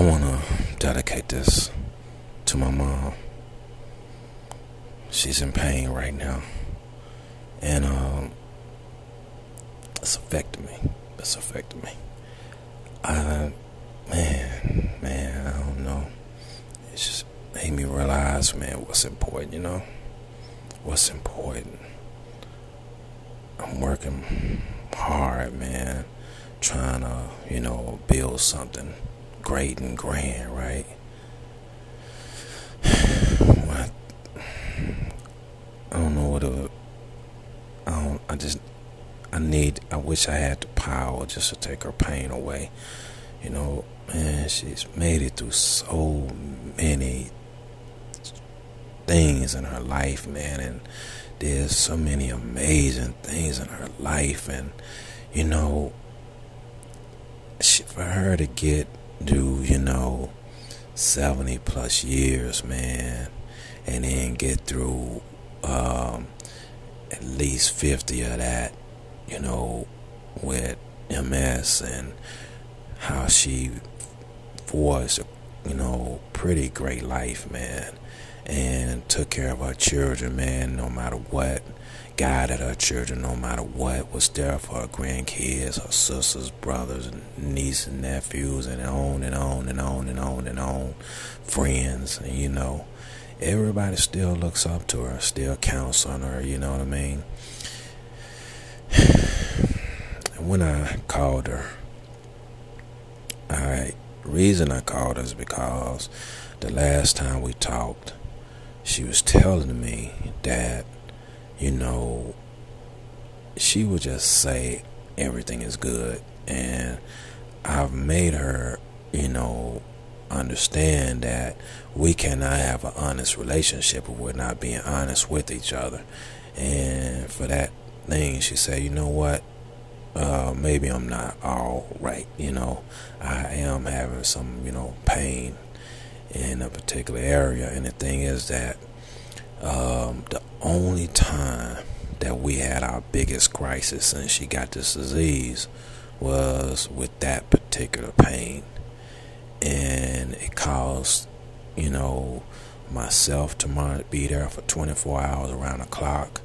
I want to dedicate this to my mom. She's in pain right now. And um, it's affecting me. It's affecting me. I, man, man, I don't know. It's just made me realize, man, what's important, you know? What's important. I'm working hard, man, trying to, you know, build something great and grand, right? I, I don't know what it. I don't. I just. I need. I wish I had the power just to take her pain away. You know, man, she's made it through so many things in her life, man, and there's so many amazing things in her life, and you know, she, for her to get do, you know, 70 plus years, man, and then get through um, at least 50 of that, you know, with MS and how she was, you know, pretty great life, man, and took care of her children, man, no matter what guided her children no matter what, was there for her grandkids, her sisters, brothers, and nieces and nephews, and on and on and on and on and on, friends, and you know, everybody still looks up to her, still counts on her, you know what I mean? And when I called her, I reason I called her is because the last time we talked, she was telling me that you know, she would just say everything is good. And I've made her, you know, understand that we cannot have an honest relationship if we're not being honest with each other. And for that thing, she said, you know what? Uh, maybe I'm not all right. You know, I am having some, you know, pain in a particular area. And the thing is that um, the only time that we had our biggest crisis since she got this disease was with that particular pain. And it caused, you know, myself to be there for 24 hours around the clock.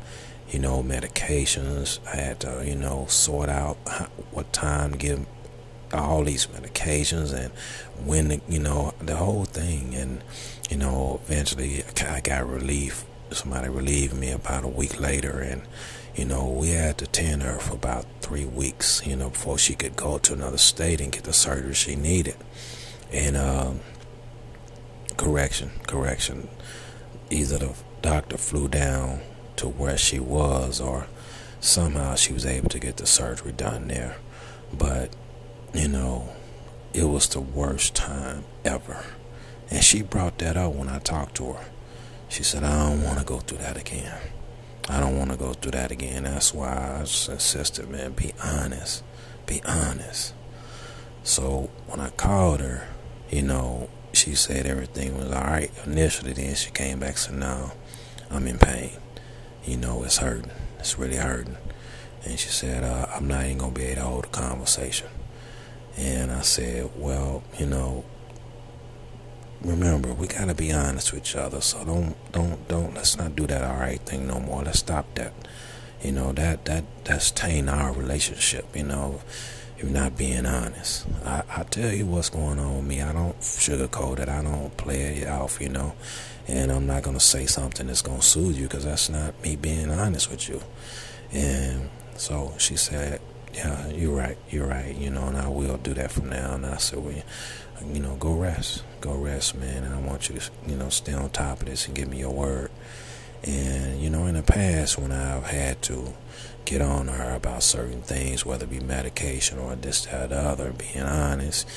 You know, medications. I had to, you know, sort out what time to give all these medications and when, you know, the whole thing. And, you know, eventually I got relief somebody relieved me about a week later. And you know we had to tend her for about three weeks you know before she could go to another state and get the surgery she needed. And um, correction correction. Either the doctor flew down to where she was or somehow she was able to get the surgery done there. But you know it was the worst time ever and she brought that up when i talked to her she said, I don't want to go through that again. I don't want to go through that again. That's why I insisted, man, be honest. Be honest. So when I called her, you know, she said everything was all right initially. Then she came back and said, no, I'm in pain. You know, it's hurting. It's really hurting. And she said, uh, I'm not even going to be able to hold a conversation. And I said, well, you know, remember we gotta be honest with each other. So don't don't don't let's not do that all right thing no more. Let's stop that. You know that that that's taint our relationship you know you're not being honest. I, I tell you what's going on with me. I don't sugarcoat it. I don't play it off you know. And i'm not gonna say something that's gonna soothe you because that's not me being honest with you. And so she said yeah you're right you're right you know and i will do that from now and i said well you know, go rest. Go rest, man. And I want you to, you know, stay on top of this and give me your word. And, you know, in the past, when I've had to get on her about certain things, whether it be medication or this, that, or the other, being honest,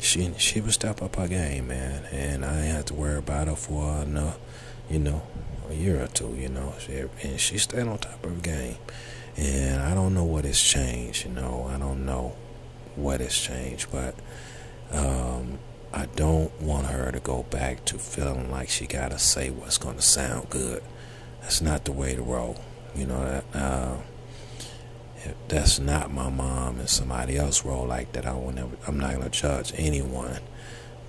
she she would step up her game, man. And I didn't have to worry about her for, you know, a year or two, you know. She, and she stayed on top of her game. And I don't know what has changed, you know. I don't know what has changed, but um, I don't want her to go back to feeling like she got to say what's going to sound good. That's not the way to roll. You know, that, uh, if that's not my mom and somebody else roll like that, I will never, I'm not going to judge anyone.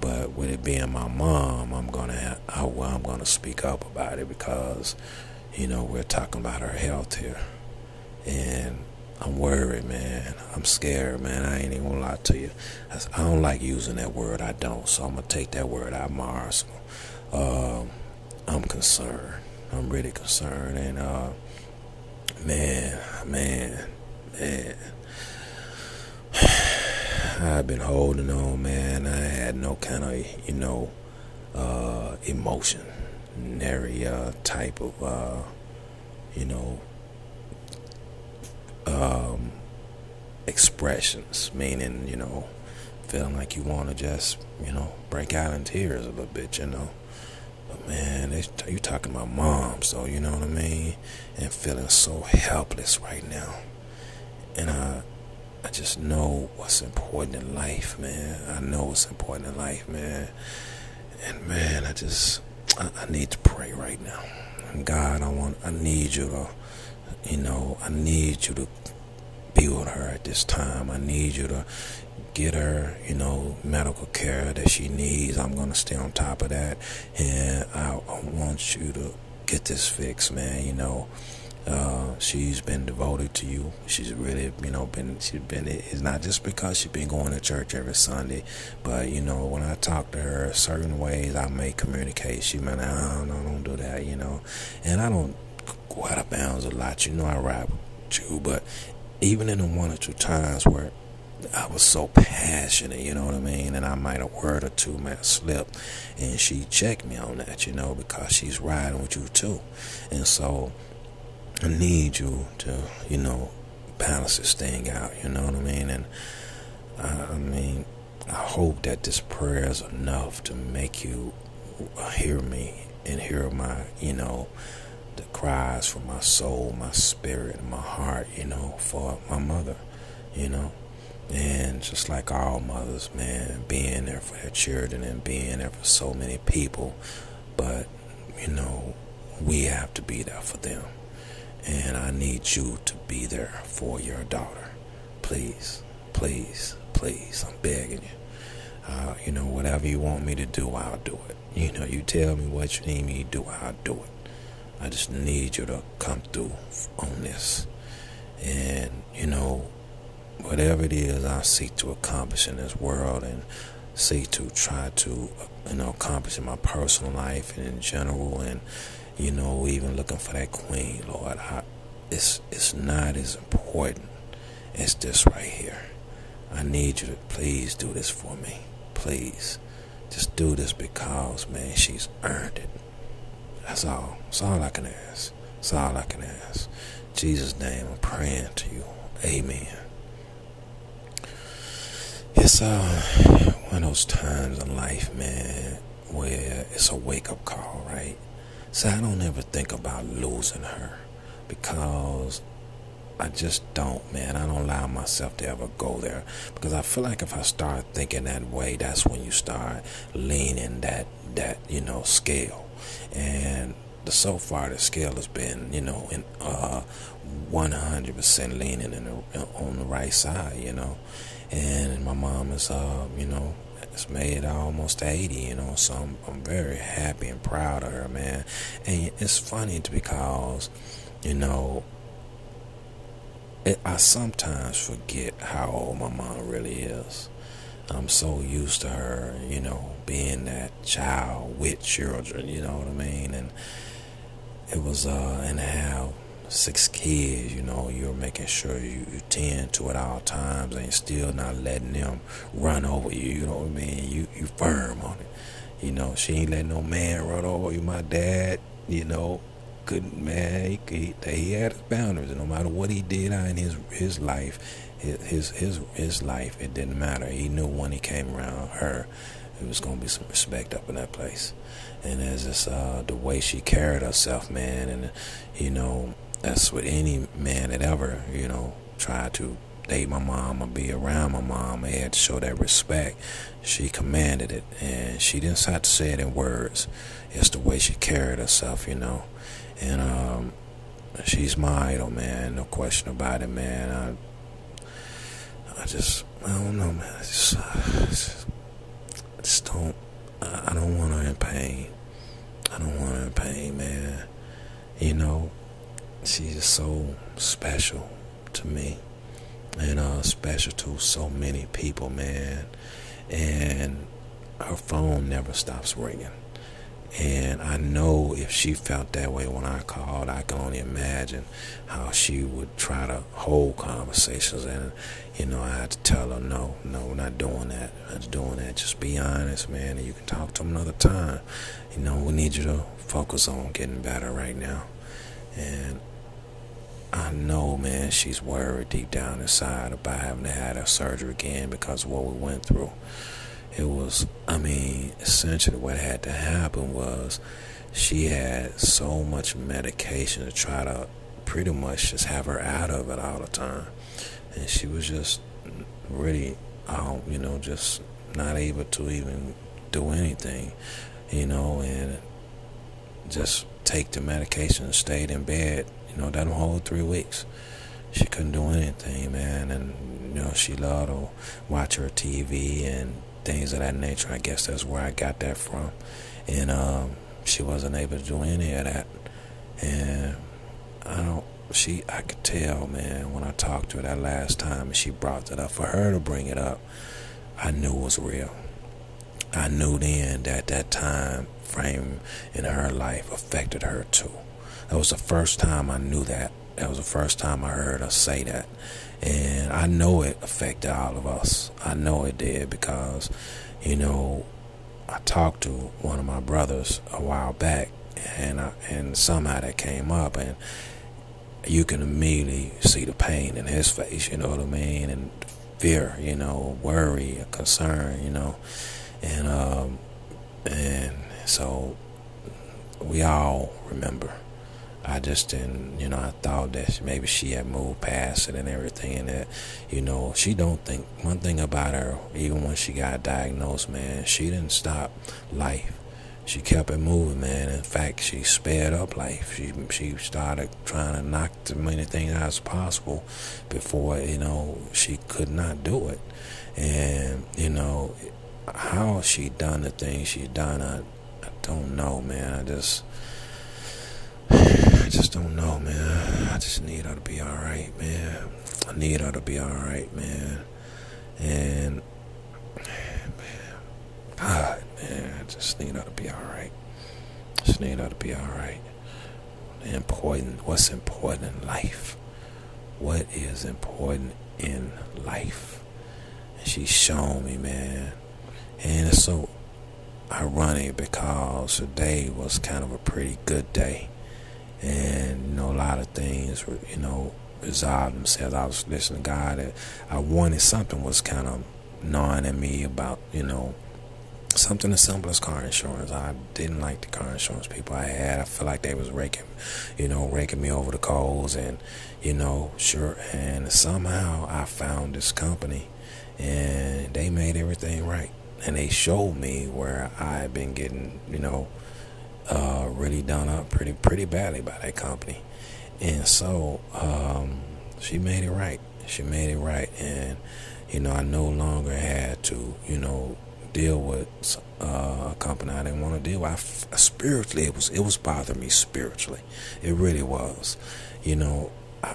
But with it being my mom, I'm gonna have, I, I'm gonna speak up about it because, you know, we're talking about her health here, and I'm worried, man. I'm scared, man. I ain't even gonna lie to you. I don't like using that word. I don't, so I'm gonna take that word out of my arsenal. Uh, I'm concerned. I'm really concerned, and uh, man, man, man. I've been holding on, man. I had no kind of, you know, uh, emotion, nary uh, type of, uh, you know, um, expressions, meaning, you know, feeling like you want to just, you know, break out in tears a little bit, you know. But man, you talking about mom, so you know what I mean, and feeling so helpless right now. And I, I just know what's important in life, man. I know what's important in life, man. And man, I just, I, I need to pray right now. God, I want, I need you to you know, I need you to be with her at this time. I need you to get her, you know, medical care that she needs. I'm going to stay on top of that. And I, I want you to get this fixed, man. You know, uh, she's been devoted to you. She's really, you know, been, she's been, it's not just because she's been going to church every Sunday, but, you know, when I talk to her, certain ways I may communicate. She may, no, no, don't do that, you know. And I don't, go out of bounds a lot. You know I rap with you, but even in the one or two times where I was so passionate, you know what I mean, and I might a word or two might slip, and she checked me on that, you know, because she's riding with you too, and so I need you to, you know, balance this thing out, you know what I mean, and I mean, I hope that this prayer is enough to make you hear me and hear my, you know, the cries from my soul, my spirit, my heart, you know, for my mother, you know. And just like all mothers, man, being there for their children and being there for so many people. But, you know, we have to be there for them. And I need you to be there for your daughter. Please, please, please. I'm begging you. Uh, you know, whatever you want me to do, I'll do it. You know, you tell me what you need me to do, I'll do it. I just need you to come through on this. And, you know, whatever it is I seek to accomplish in this world and seek to try to, you know, accomplish in my personal life and in general and, you know, even looking for that queen, Lord, I, it's, it's not as important as this right here. I need you to please do this for me. Please. Just do this because, man, she's earned it. That's all. That's all I can ask. That's all I can ask. In Jesus' name, I'm praying to you. Amen. It's uh one of those times in life, man, where it's a wake up call, right? So I don't ever think about losing her because I just don't, man. I don't allow myself to ever go there because I feel like if I start thinking that way, that's when you start leaning that that you know scale and so far the scale has been, you know, in uh, 100% leaning in the, on the right side, you know, and my mom is, uh, you know, it's made almost 80, you know, so I'm, I'm very happy and proud of her, man. And it's funny because, you know, it, I sometimes forget how old my mom really is. I'm so used to her, you know, being that child with children, you know what I mean? And it was, uh, and have six kids, you know, you're making sure you, you tend to at all times and still not letting them run over you, you know what I mean? You, you firm on it. You know, she ain't letting no man run over you. My dad, you know, couldn't, man, he, he, he had his boundaries. And no matter what he did in his, his life, his his his life. It didn't matter. He knew when he came around her, it was gonna be some respect up in that place. And as this uh, the way she carried herself, man, and you know that's what any man that ever you know tried to date my mom or be around my mom. They had to show that respect. She commanded it, and she didn't have to say it in words. It's the way she carried herself, you know. And um, she's my idol, man. No question about it, man. I, I just, I don't know, man. I just, uh, I just, I just don't, I, I don't want her in pain. I don't want her in pain, man. You know, she's just so special to me. And uh, special to so many people, man. And her phone never stops ringing. And I know if she felt that way when I called, I can only imagine how she would try to hold conversations. And, you know, I had to tell her, no, no, we're not doing that. Not doing that. Just be honest, man, and you can talk to him another time. You know, we need you to focus on getting better right now. And I know, man, she's worried deep down inside about having to have her surgery again because of what we went through. It was, I mean, essentially what had to happen was she had so much medication to try to pretty much just have her out of it all the time. And she was just really, um, you know, just not able to even do anything, you know, and just take the medication and stayed in bed, you know, that whole three weeks. She couldn't do anything, man, and you know she loved to watch her TV and things of that nature. I guess that's where I got that from. And um, she wasn't able to do any of that. And I don't, she, I could tell, man, when I talked to her that last time and she brought it up, for her to bring it up, I knew it was real. I knew then that that time frame in her life affected her too. That was the first time I knew that. That was the first time I heard her say that. And I know it affected all of us. I know it did because, you know, I talked to one of my brothers a while back, and I, and somehow that came up, and you can immediately see the pain in his face. You know what I mean? And fear, you know, worry, concern, you know, and um, and so we all remember I just didn't, you know, I thought that maybe she had moved past it and everything, and that, you know, she don't think one thing about her. Even when she got diagnosed, man, she didn't stop life. She kept it moving, man. In fact, she sped up life. She she started trying to knock as many things out as possible before you know she could not do it, and you know how she done the things she done. I I don't know, man. I just I just don't know, man. I just need her to be alright, man. I need her to be alright, man. And, man, God, man, I just need her to be alright. Just need her to be alright. Important, what's important in life? What is important in life? And she's shown me, man. And it's so ironic because today was kind of a pretty good day and you know a lot of things were you know resolved themselves. I was listening to God. And I wanted something was kind of gnawing at me about you know something as simple as car insurance. I didn't like the car insurance people I had. I feel like they was raking, you know, raking me over the coals, and you know, sure. And somehow I found this company, and they made everything right, and they showed me where I've been getting, you know uh, really done up pretty pretty badly by that company, and so um, she made it right. She made it right, and you know I no longer had to you know deal with uh, a company I didn't want to deal with. I, spiritually, it was it was bothering me spiritually. It really was. You know,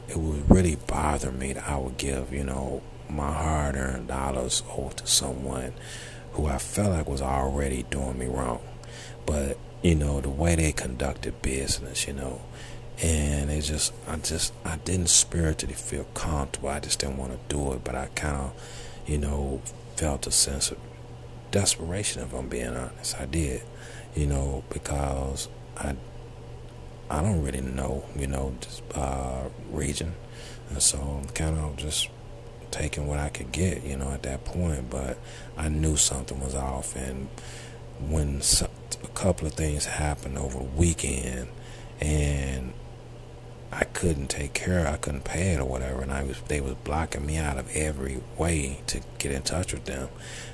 it would really bother me that I would give you know my hard-earned dollars over to someone who I felt like was already doing me wrong. But you know, the way they conducted business, you know. And it just, I just, I didn't spiritually feel comfortable. I just didn't want to do it, but I kind of, you know, felt a sense of desperation, if I'm being honest. I did, you know, because I, I don't really know, you know, this uh, region, and so I'm kind of just taking what I could get, you know, at that point. But I knew something was off, and when a couple of things happened over the weekend, and I couldn't take care of, it. I couldn't pay it or whatever, and I was they was blocking me out of every way to get in touch with them.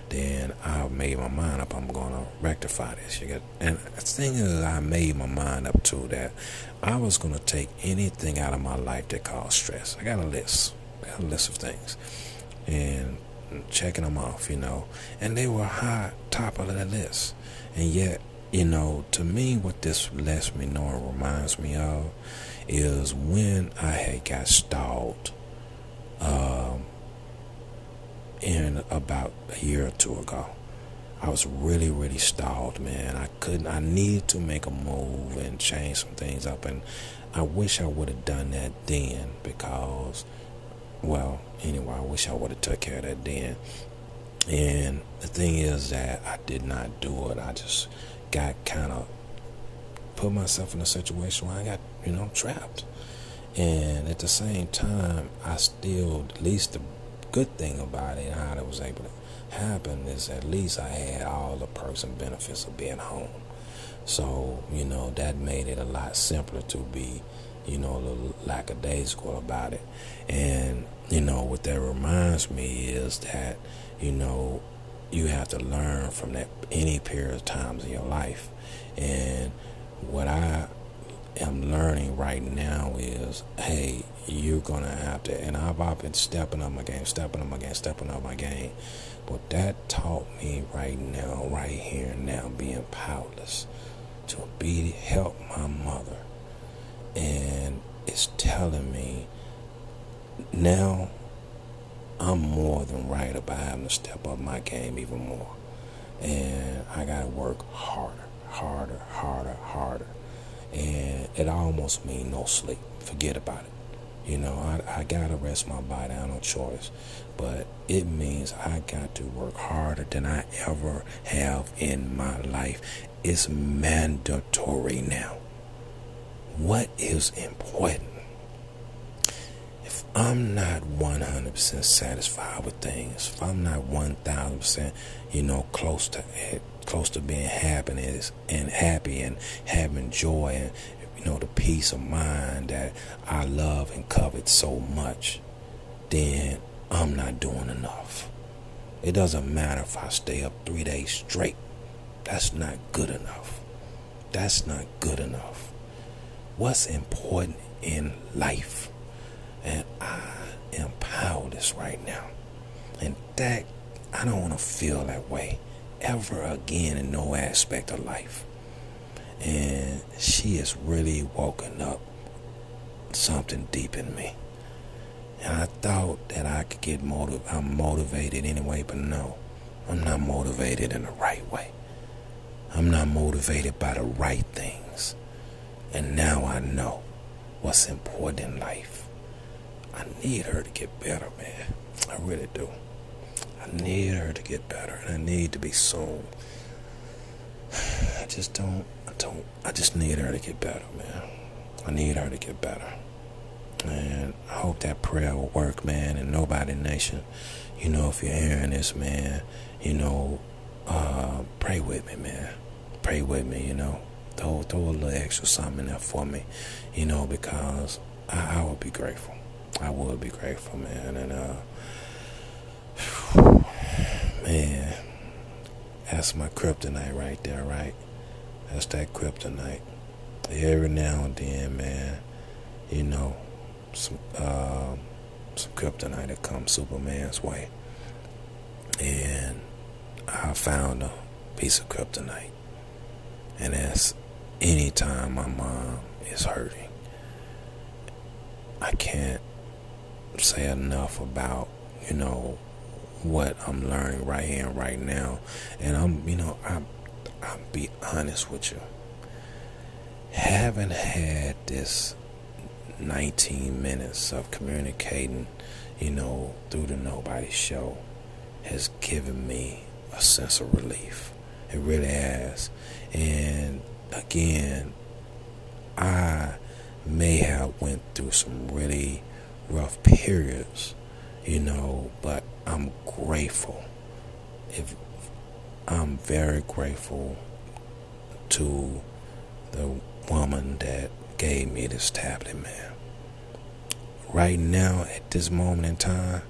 Then I made my mind up. I'm to rectify this. You get, and the thing is, I made my mind up to that. I was to take anything out of my life that caused stress. I got a list, I got a list of things, and checking them off, you know, and they were high top of the list, and yet you know, to me, what this lets me know and reminds me of is when I had got stalled um, in about a year or two ago. I was really, really stalled, man. I couldn't. I needed to make a move and change some things up, and I wish I would have done that then because, well, anyway, I wish I would have took care of that then. And the thing is that I did not do it. I just got kind of put myself in a situation where I got, you know, trapped. And at the same time, I still, at least the good thing about it, how it was able to happen, is at least I had all the perks and benefits of being home. So, you know, that made it a lot simpler to be, you know, a little lackadaisical about it. And, you know, what that reminds me is that, you know, you have to learn from that any period of times in your life. And what I am learning right now is, hey, you're gonna have to. And I've, I've been stepping up my game, stepping up my game, stepping up my game. But that taught me right now, right here and now, being powerless, to be help my mother, and it's telling me now I'm more than right about having to step up my game even more. And I got to work harder, harder, harder, harder. And it almost means no sleep. Forget about it. You know, I, I got to rest my body. I have no choice. But it means I got to work harder than I ever have in my life. It's mandatory now. What is important? I'm not 100% satisfied with things, if I'm not 1000%, you know, close to close to being happiness and happy and having joy and you know the peace of mind that I love and covet so much, then I'm not doing enough. It doesn't matter if I stay up three days straight. That's not good enough. That's not good enough. What's important in life? And I am powerless right now. And that, I don't want to feel that way ever again in no aspect of life. And she has really woken up something deep in me. And I thought that I could get motivated. I'm motivated anyway, but no, I'm not motivated in the right way. I'm not motivated by the right things. And now I know what's important in life. I need her to get better, man. I really do. I need her to get better, and I need to be soon. I just don't. I don't. I just need her to get better, man. I need her to get better, and I hope that prayer will work, man. And nobody nation, you know, if you're hearing this, man, you know, uh, pray with me, man. Pray with me, you know. Throw throw a little extra something in there for me, you know, because I, I would be grateful. I would be grateful, man. And uh, man, that's my kryptonite right there, right? That's that kryptonite. Every now and then, man, you know, some uh, some kryptonite that comes Superman's way, and I found a piece of kryptonite, and that's anytime my mom is hurting. I can't say enough about, you know, what I'm learning right here and right now. And I'm, you know, I'm, I'll be honest with you. Haven't had this 19 minutes of communicating, you know, through the Nobody Show has given me a sense of relief. It really has. And again, I may have went through some really rough periods, you know, but I'm grateful. If I'm very grateful to the woman that gave me this tablet, man. Right now, at this moment in time,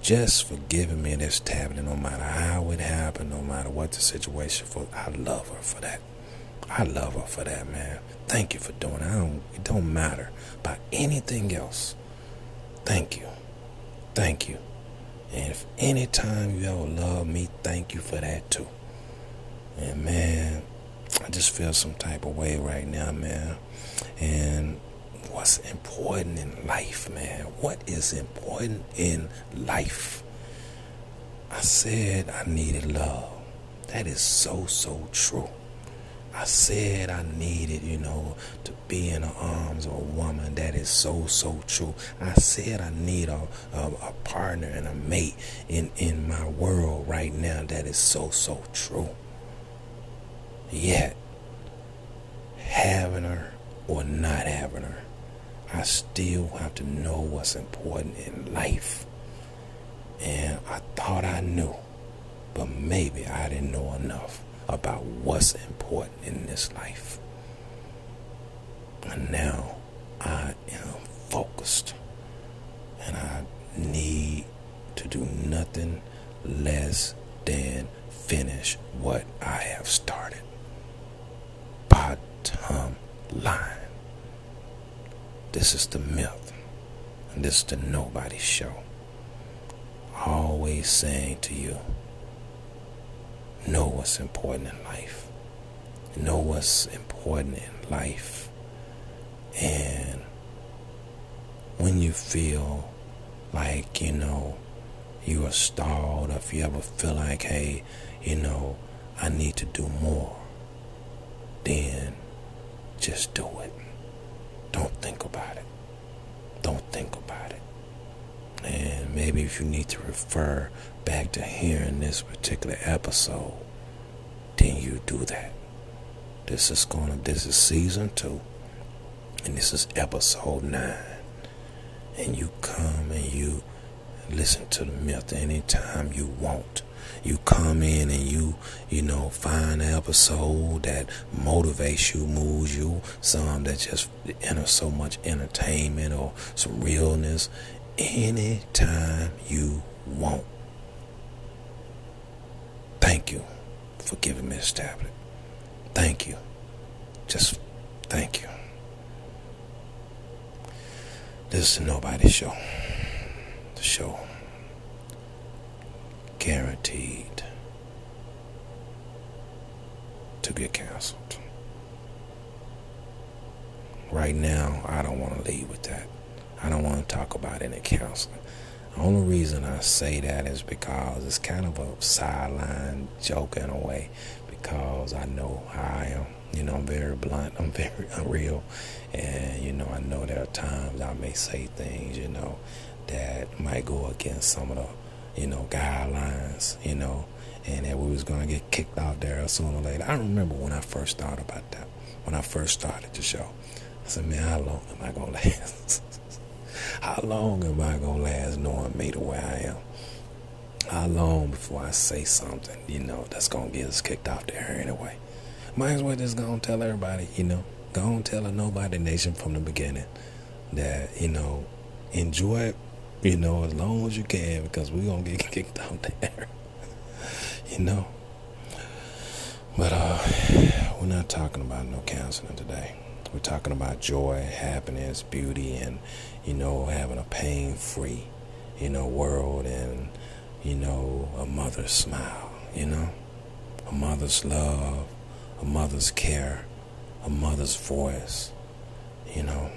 just for giving me this tablet, no matter how it happened, no matter what the situation for, I love her for that. I love her for that, man. Thank you for doing it. Don't, it don't matter about anything else. Thank you. Thank you. And if any time you ever love me, thank you for that too. And man, I just feel some type of way right now, man. And what's important in life, man? What is important in life? I said I needed love. That is so, so true. I said I needed, you know, to be in the arms of a woman. That is so, so true. I said I need a, a, a, partner and a mate in, in my world right now. That is so, so true. Yet, having her or not having her, I still have to know what's important in life. And I thought I knew, but maybe I didn't know enough about what's important in this life. And now I am focused. And I need to do nothing less than finish what I have started. Bottom line. This is the myth. And this is the nobody show. Always saying to you, know what's important in life. Know what's important in life. And when you feel like, you know, you are stalled, or if you ever feel like, hey, you know, I need to do more, then just do it. Don't think about it. Don't think about it. And maybe if you need to refer back to hearing this particular episode, then you do that. This is gonna this is season two and this is episode nine. And you come and you listen to the myth anytime you want. You come in and you, you know, find an episode that motivates you, moves you, some that just enter so much entertainment or some realness anytime you want. Thank you for giving me this tablet. Thank you. Just thank you. This is the Nobody Show. The show guaranteed to get canceled. Right now, I don't want to leave with that. I don't want to talk about any counseling. The only reason I say that is because it's kind of a sideline joke in a way because I know how I am. You know, I'm very blunt, I'm very unreal, and you know, I know there are times I may say things, you know, that might go against some of the you know, guidelines, you know, and that we was gonna get kicked out there sooner or later. I remember when I first thought about that. When I first started the show, I said, "Man, how long am I gonna last? How long am I gonna last knowing me the way I am? How long before I say something, you know, that's gonna get us kicked out there anyway? Might as well just go and tell everybody, you know, go and tell a nobody nation from the beginning that you know, enjoy it you know, as long as you can, because we're gonna get kicked out there. you know. But uh, we're not talking about no counseling today. We're talking about joy, happiness, beauty, and you know, having a pain-free, you know, world, and you know, a mother's smile. You know, a mother's love, a mother's care, a mother's voice. You know.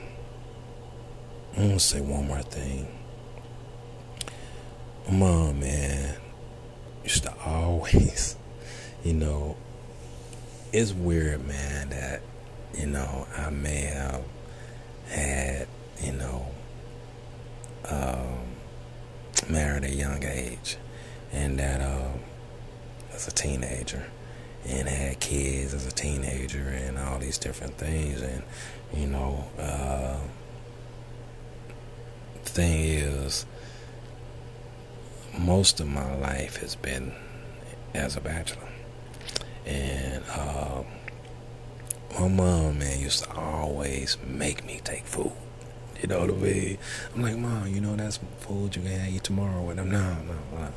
I'm gonna say one more thing mom, man, used to always, you know, it's weird, man, that, you know, I may have had, you know, um, married a young age and that um, as a teenager and had kids as a teenager and all these different things and you know uh, the thing is most of my life has been as a bachelor. And uh, my mom, man, used to always make me take food. You know what I mean? I'm like, Mom, you know that's food you can eat tomorrow with them. No, no, no.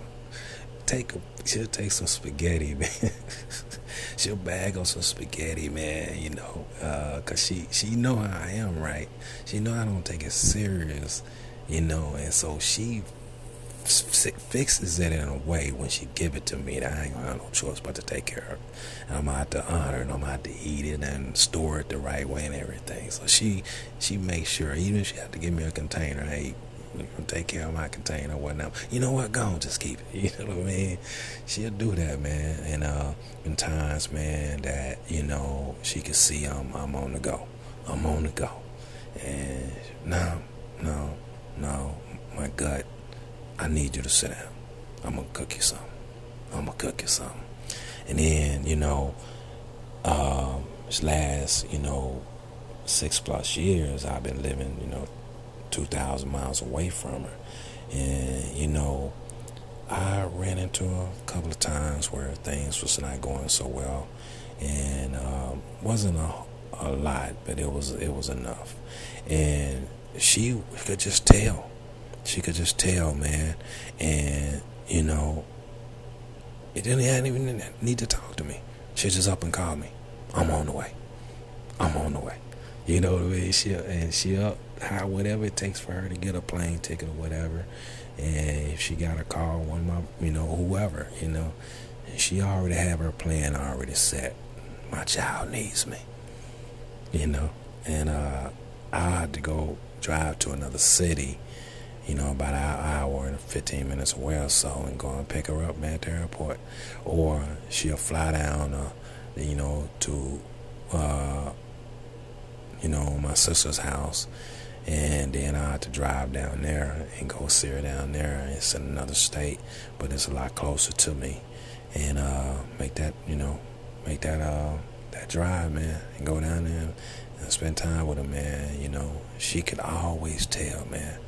Take a, she'll take some spaghetti, man. she'll bag on some spaghetti, man. You know, uh, cause she she know how I am, right? She know I don't take it serious, you know, and so she fixes it in a way when she give it to me that I ain't gonna have no choice but to take care of it. And I'm gonna have to honor it, and I'm gonna have to eat it and store it the right way and everything. So she she makes sure, even if she have to give me a container, hey, take care of my container, whatnot. You know what? Go on, just keep it. You know what I mean? She'll do that, man. And uh, in times, man, that you know she can see I'm I'm on the go. I'm on the go. And no, no, no, my gut. I need you to sit down. I'm gonna cook you something. I'm gonna cook you something. And then you know, um, this last you know six plus years, I've been living you know 2,000 miles away from her. And, you know, I ran into her a couple of times where things was not going so well. And um, wasn't a, a lot, but it was it was enough. And she could just tell. She could just tell, man. And, you know, it didn't, didn't even need to talk to me. She just up and called me. I'm on the way. I'm on the way. You know what I mean? She and she up how whatever it takes for her to get a plane ticket or whatever. And if she got a call, one of my you know whoever you know, she already have her plan already set. My child needs me. You know, and uh, I had to go drive to another city. You know, about an hour and 15 minutes away or so, and go and pick her up at the airport, or she'll fly down, uh, you know, to uh, you know, my sister's house. And then I had to drive down there and go see her down there. It's in another state, but it's a lot closer to me. And uh, make that, you know, make that uh, that drive, man, and go down there and spend time with her, man. You know, she could always tell, man.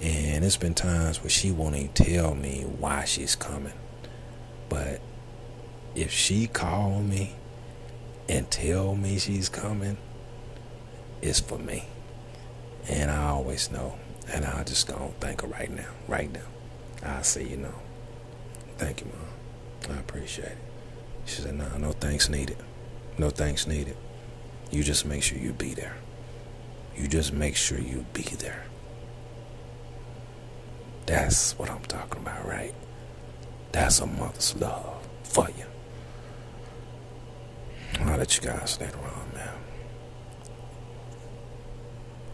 And it's been times where she won't even tell me why she's coming. But if she call me and tell me she's coming, it's for me. And I always know. And I just gonna thank her right now. Right now. I say you know. Thank you, Mom. I appreciate it. She said, nah, no thanks needed. No thanks needed. You just make sure you be there. You just make sure you be there. That's what I'm talking about, right? That's a mother's love for you. I'll let you guys later on.